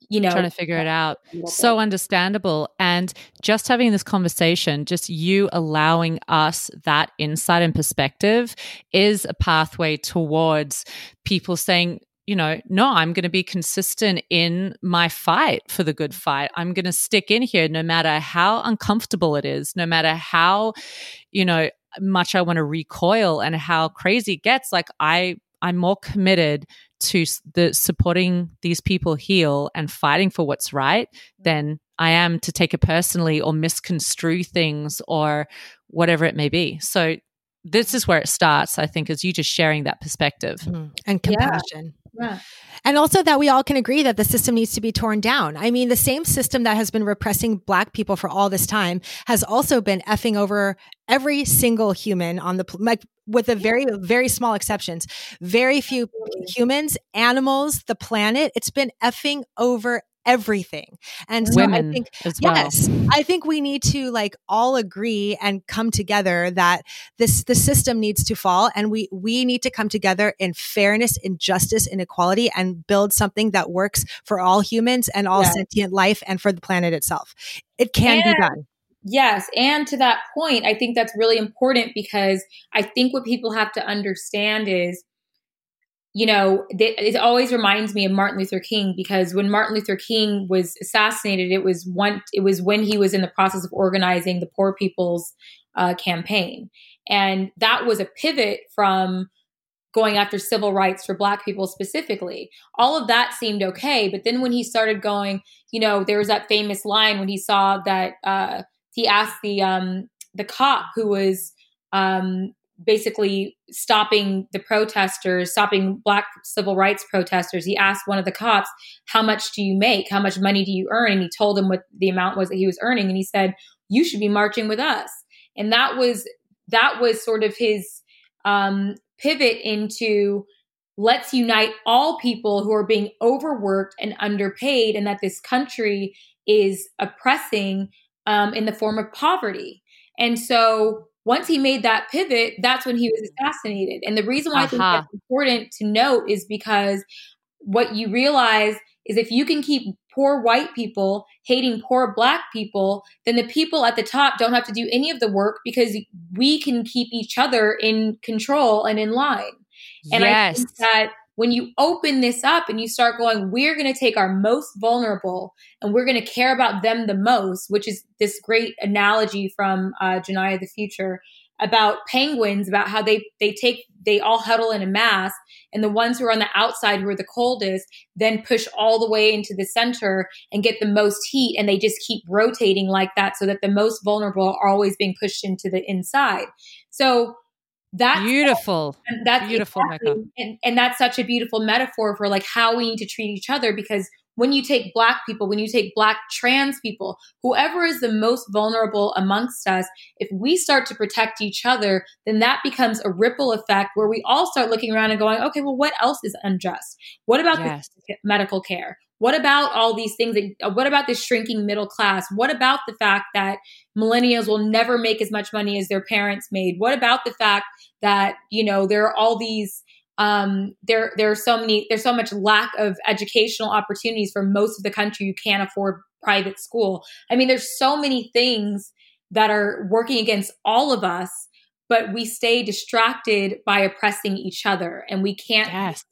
you know trying to figure it out so understandable and just having this conversation just you allowing us that insight and perspective is a pathway towards people saying you know, no, I'm going to be consistent in my fight for the good fight. I'm going to stick in here no matter how uncomfortable it is, no matter how, you know, much I want to recoil and how crazy it gets. Like I I'm more committed to the supporting these people heal and fighting for what's right than I am to take it personally or misconstrue things or whatever it may be. So this is where it starts, I think, is you just sharing that perspective mm-hmm. and compassion. Yeah. And also that we all can agree that the system needs to be torn down. I mean, the same system that has been repressing black people for all this time has also been effing over every single human on the like with a very very small exceptions. Very few humans, animals, the planet, it's been effing over everything. And so Women I think, well. yes, I think we need to like all agree and come together that this, the system needs to fall and we, we need to come together in fairness, in justice, in equality and build something that works for all humans and all sentient life and for the planet itself. It can and- be done. Yes. And to that point, I think that's really important because I think what people have to understand is you know, it always reminds me of Martin Luther King because when Martin Luther King was assassinated, it was one, it was when he was in the process of organizing the Poor People's uh, Campaign, and that was a pivot from going after civil rights for Black people specifically. All of that seemed okay, but then when he started going, you know, there was that famous line when he saw that uh, he asked the um, the cop who was um, basically stopping the protesters, stopping black civil rights protesters. He asked one of the cops, How much do you make? How much money do you earn? And he told him what the amount was that he was earning. And he said, You should be marching with us. And that was that was sort of his um, pivot into let's unite all people who are being overworked and underpaid, and that this country is oppressing um, in the form of poverty. And so once he made that pivot, that's when he was assassinated. And the reason why uh-huh. I think that's important to note is because what you realize is if you can keep poor white people hating poor black people, then the people at the top don't have to do any of the work because we can keep each other in control and in line. And yes. I think that when you open this up and you start going, we're going to take our most vulnerable and we're going to care about them the most, which is this great analogy from uh, Janiyah the Future about penguins, about how they they take they all huddle in a mass, and the ones who are on the outside who are the coldest then push all the way into the center and get the most heat, and they just keep rotating like that, so that the most vulnerable are always being pushed into the inside. So that's beautiful. And that's beautiful, exactly, and, and that's such a beautiful metaphor for like how we need to treat each other because when you take black people, when you take black trans people, whoever is the most vulnerable amongst us, if we start to protect each other, then that becomes a ripple effect where we all start looking around and going, okay, well, what else is unjust? What about yes. medical care? What about all these things? That, uh, what about this shrinking middle class? What about the fact that millennials will never make as much money as their parents made? What about the fact that, you know, there are all these um, there there are so many there's so much lack of educational opportunities for most of the country you can't afford private school i mean there's so many things that are working against all of us but we stay distracted by oppressing each other and we can't yes.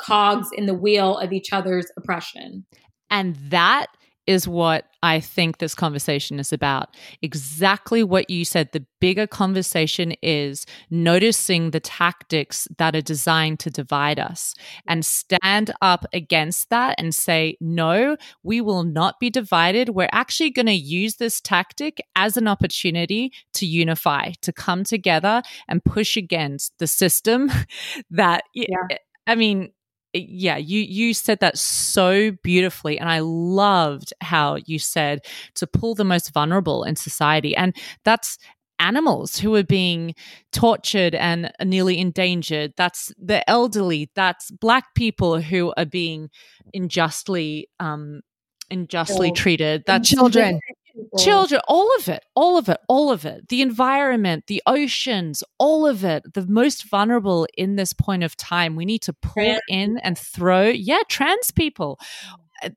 Cogs in the wheel of each other's oppression and that is what I think this conversation is about. Exactly what you said. The bigger conversation is noticing the tactics that are designed to divide us and stand up against that and say, no, we will not be divided. We're actually going to use this tactic as an opportunity to unify, to come together and push against the system that, yeah. I mean, yeah you you said that so beautifully and i loved how you said to pull the most vulnerable in society and that's animals who are being tortured and nearly endangered. That's the elderly that's black people who are being unjustly um unjustly treated. That's children children all of it all of it all of it. The environment the oceans all of it. The most vulnerable in this point of time. We need to pull trans. in and throw yeah trans people. Uh,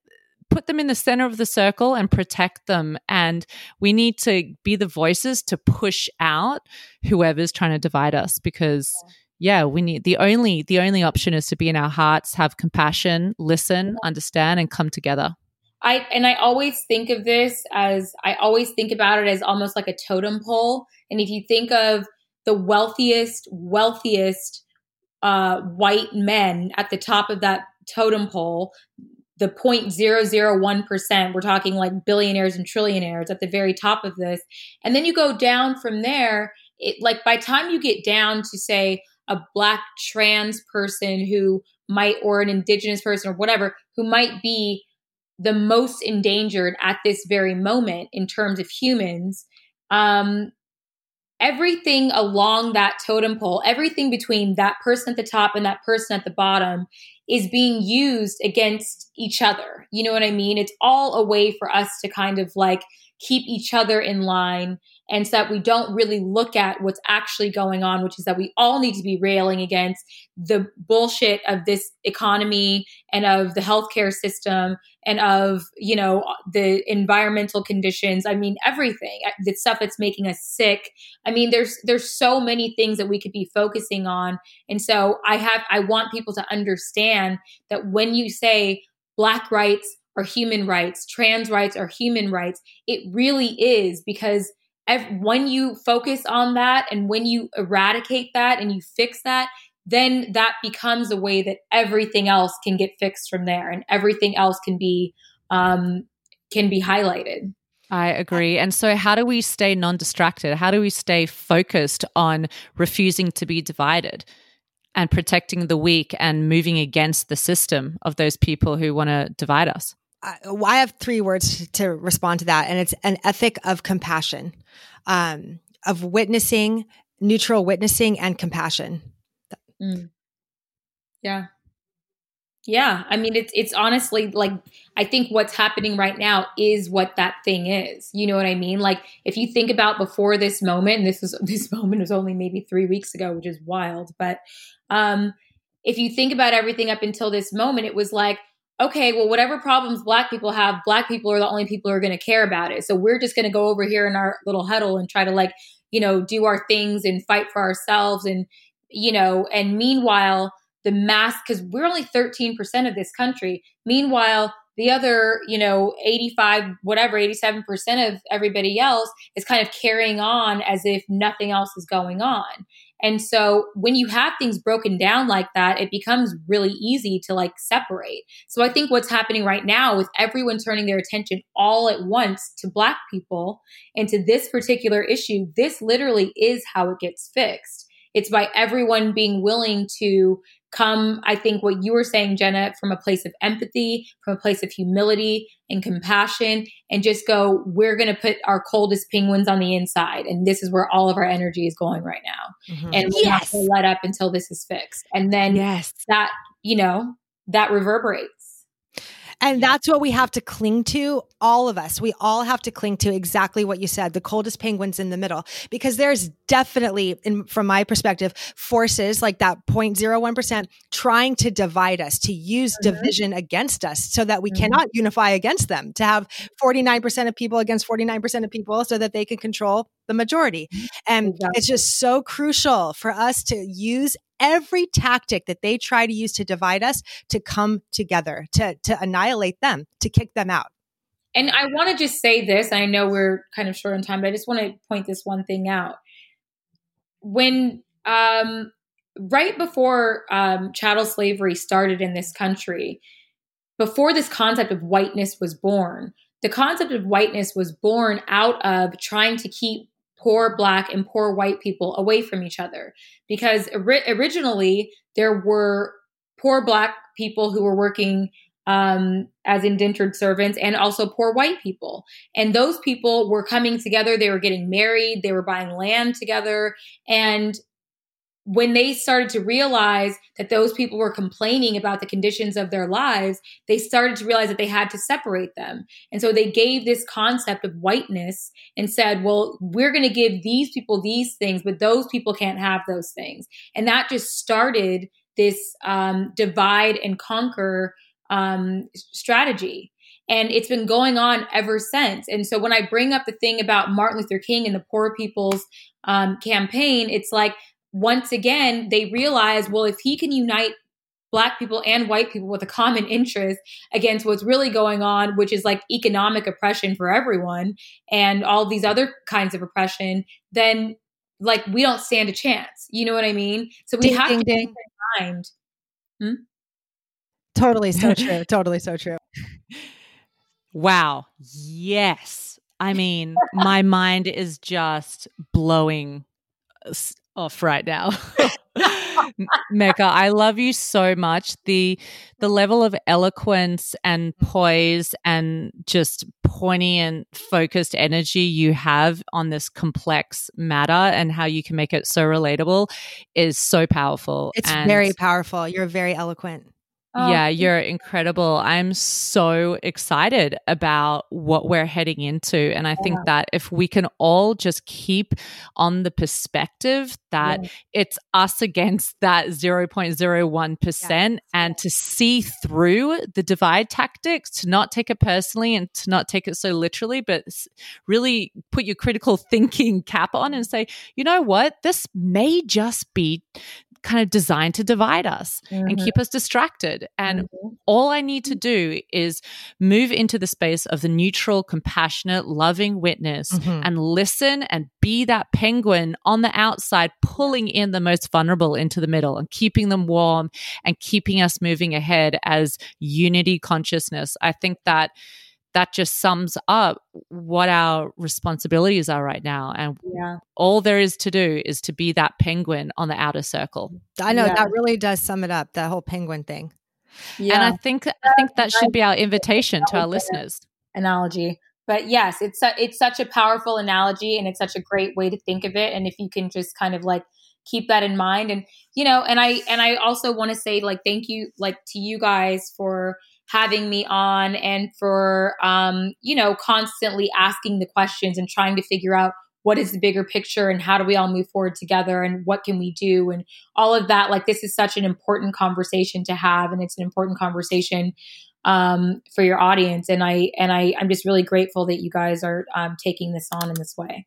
put them in the center of the circle and protect them. And we need to be the voices to push out whoever's trying to divide us because yeah. we need the only the only option is to be in our hearts have compassion listen understand and come together I and I always think of this as I always think about it as almost like a totem pole. And if you think of the wealthiest, wealthiest uh, white men at the top of that totem pole, the 0.001%, we're talking like billionaires and trillionaires at the very top of this. And then you go down from there, it like by time you get down to say a black trans person who might or an indigenous person or whatever who might be the most endangered at this very moment in terms of humans um everything along that totem pole everything between that person at the top and that person at the bottom is being used against each other. You know what i mean? It's all a way for us to kind of like keep each other in line and so that we don't really look at what's actually going on, which is that we all need to be railing against the bullshit of this economy and of the healthcare system and of, you know, the environmental conditions. I mean, everything, uh, the stuff that's making us sick. I mean, there's, there's so many things that we could be focusing on. And so I have, I want people to understand that when you say black rights, are human rights, trans rights are human rights. It really is because when you focus on that and when you eradicate that and you fix that, then that becomes a way that everything else can get fixed from there and everything else can be um, can be highlighted. I agree. And so, how do we stay non distracted? How do we stay focused on refusing to be divided and protecting the weak and moving against the system of those people who want to divide us? I have three words to respond to that, and it's an ethic of compassion, um, of witnessing, neutral witnessing, and compassion. Mm. Yeah, yeah. I mean, it's it's honestly like I think what's happening right now is what that thing is. You know what I mean? Like if you think about before this moment, and this was this moment was only maybe three weeks ago, which is wild, but um, if you think about everything up until this moment, it was like okay, well, whatever problems black people have, black people are the only people who are going to care about it. So we're just going to go over here in our little huddle and try to like, you know, do our things and fight for ourselves. And, you know, and meanwhile, the mass, because we're only 13% of this country. Meanwhile, the other, you know, 85, whatever, 87% of everybody else is kind of carrying on as if nothing else is going on. And so when you have things broken down like that, it becomes really easy to like separate. So I think what's happening right now with everyone turning their attention all at once to Black people and to this particular issue, this literally is how it gets fixed. It's by everyone being willing to come, I think what you were saying, Jenna, from a place of empathy, from a place of humility and compassion, and just go, we're going to put our coldest penguins on the inside. And this is where all of our energy is going right now. Mm-hmm. And we yes. have to let up until this is fixed. And then yes. that, you know, that reverberates. And that's what we have to cling to, all of us. We all have to cling to exactly what you said, the coldest penguins in the middle, because there's definitely, in, from my perspective, forces like that 0.01% trying to divide us, to use mm-hmm. division against us so that we mm-hmm. cannot unify against them, to have 49% of people against 49% of people so that they can control the majority. Mm-hmm. And exactly. it's just so crucial for us to use every tactic that they try to use to divide us to come together, to, to annihilate them, to kick them out. And I want to just say this. I know we're kind of short on time, but I just want to point this one thing out. When um, right before um, chattel slavery started in this country, before this concept of whiteness was born, the concept of whiteness was born out of trying to keep poor black and poor white people away from each other because ori- originally there were poor black people who were working um, as indentured servants and also poor white people. And those people were coming together. They were getting married. They were buying land together. And when they started to realize that those people were complaining about the conditions of their lives, they started to realize that they had to separate them. And so they gave this concept of whiteness and said, well, we're going to give these people these things, but those people can't have those things. And that just started this um, divide and conquer um, strategy. And it's been going on ever since. And so when I bring up the thing about Martin Luther King and the Poor People's um, campaign, it's like once again, they realize, well, if he can unite black people and white people with a common interest against what's really going on, which is like economic oppression for everyone and all these other kinds of oppression, then like we don't stand a chance. You know what I mean? So we ding, have ding, to ding. mind. Hmm? Totally so true. totally so true. Wow. Yes. I mean, my mind is just blowing s- off right now. Mecca, I love you so much. The the level of eloquence and mm. poise and just poignant focused energy you have on this complex matter and how you can make it so relatable is so powerful. It's And- very powerful. You're very eloquent. Oh, yeah, you're incredible. I'm so excited about what we're heading into. And I think that if we can all just keep on the perspective that Yeah. it's us against that 0.01% and to see through the divide tactics, to not take it personally and to not take it so literally, but really put your critical thinking cap on and say, you know what? This may just be kind of designed to divide us and Mhm. keep us distracted. And Mhm. all I need to do is move into the space of the neutral, compassionate, loving witness Mhm. and listen and be that penguin on the outside, pulling in the most vulnerable into the middle and keeping them warm and keeping us moving ahead as unity consciousness. I think that that just sums up what our responsibilities are right now. And yeah. all there is to do is to be that penguin on the outer circle. I know Yeah. that really does sum it up. That whole penguin thing. Yeah. And I think I think that should be our invitation to our listeners. analogy. But yes, it's su- it's such a powerful analogy and it's such a great way to think of it and if you can just kind of like keep that in mind and you know and I and I also want to say like thank you like to you guys for having me on and for um you know constantly asking the questions and trying to figure out what is the bigger picture and how do we all move forward together and what can we do and all of that like this is such an important conversation to have and it's an important conversation um, for your audience. And I and I I'm just really grateful that you guys are um, taking this on in this way.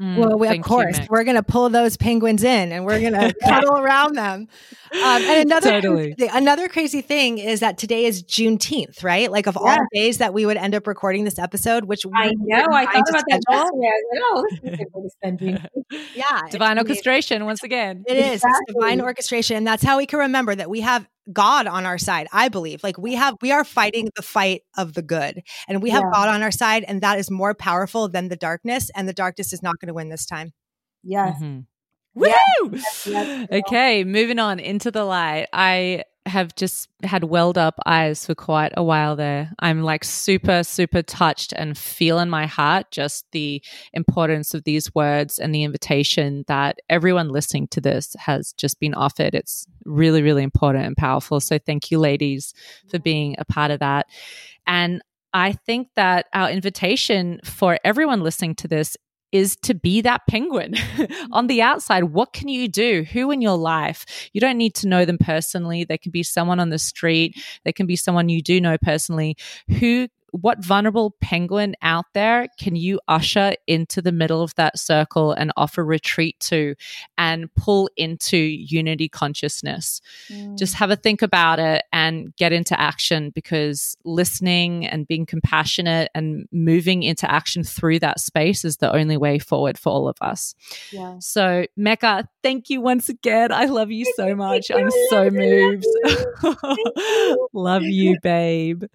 Mm, well, we, of thank you, course, we're going to pull those penguins in and we're going to cuddle around them. Um, and another Totally. crazy, another crazy thing is that today is Juneteenth, right? Like of all Yeah. days that we would end up recording this episode, which I know. I find thought about that schedule. yesterday. I oh, this is a good way to spend June. Yeah, Divine orchestration once again. It is. It's divine orchestration. And that's how we can remember that we have God on our side, I believe. Like we have, we are fighting the fight of the good and we have Yeah. God on our side. And that is more powerful than the darkness. And the darkness is not going to win this time. Yes. Mhm. Yes, Woo! yes, yes, girl. okay, moving on into the light. I have just had welled up eyes for quite a while there. I'm like super, super touched and feel in my heart just the importance of these words and the invitation that everyone listening to this has just been offered. It's really, really important and powerful. So thank you, ladies, for being a part of that. And I think that our invitation for everyone listening to this is to be that penguin on the outside. What can you do? Who in your life? You don't need to know them personally. They can be someone on the street. They can be someone you do know personally. Who what vulnerable penguin out there can you usher into the middle of that circle and offer retreat to and pull into unity consciousness? Mm. Just have a think about it and get into action because listening and being compassionate and moving into action through that space is the only way forward for all of us. yeah. So, Mecca, thank you once again. I love you so much. I'm so Love you, moved. love you. love you, babe.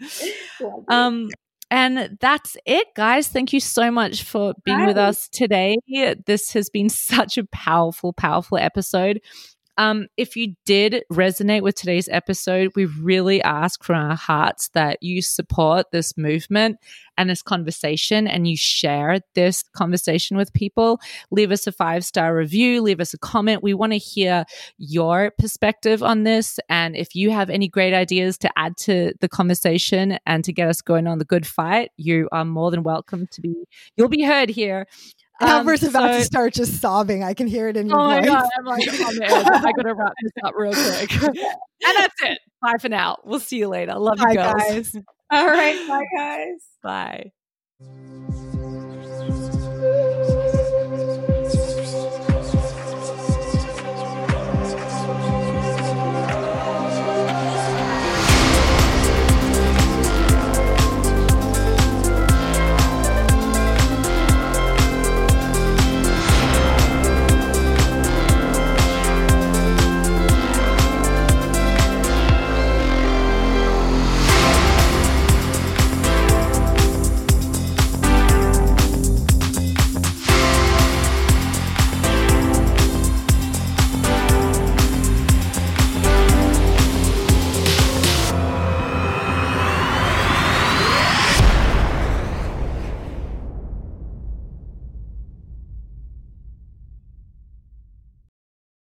Um, and that's it, guys. Thank you so much for being with us today. This has been such a powerful, powerful episode. Um, if you did resonate with today's episode, we really ask from our hearts that you support this movement and this conversation and you share this conversation with people. Leave us a five star review, leave us a comment. We want to hear your perspective on this. And if you have any great ideas to add to the conversation and to get us going on the good fight, you are more than welcome to be, you'll be heard here. Um, Amber's about so- to start just sobbing. I can hear it in your Oh my voice. god, I'm like edge. I gotta wrap this up real quick. and that's it. Bye for now. We'll see you later. Love you Bye, girls. guys. All right. Bye, guys. Bye.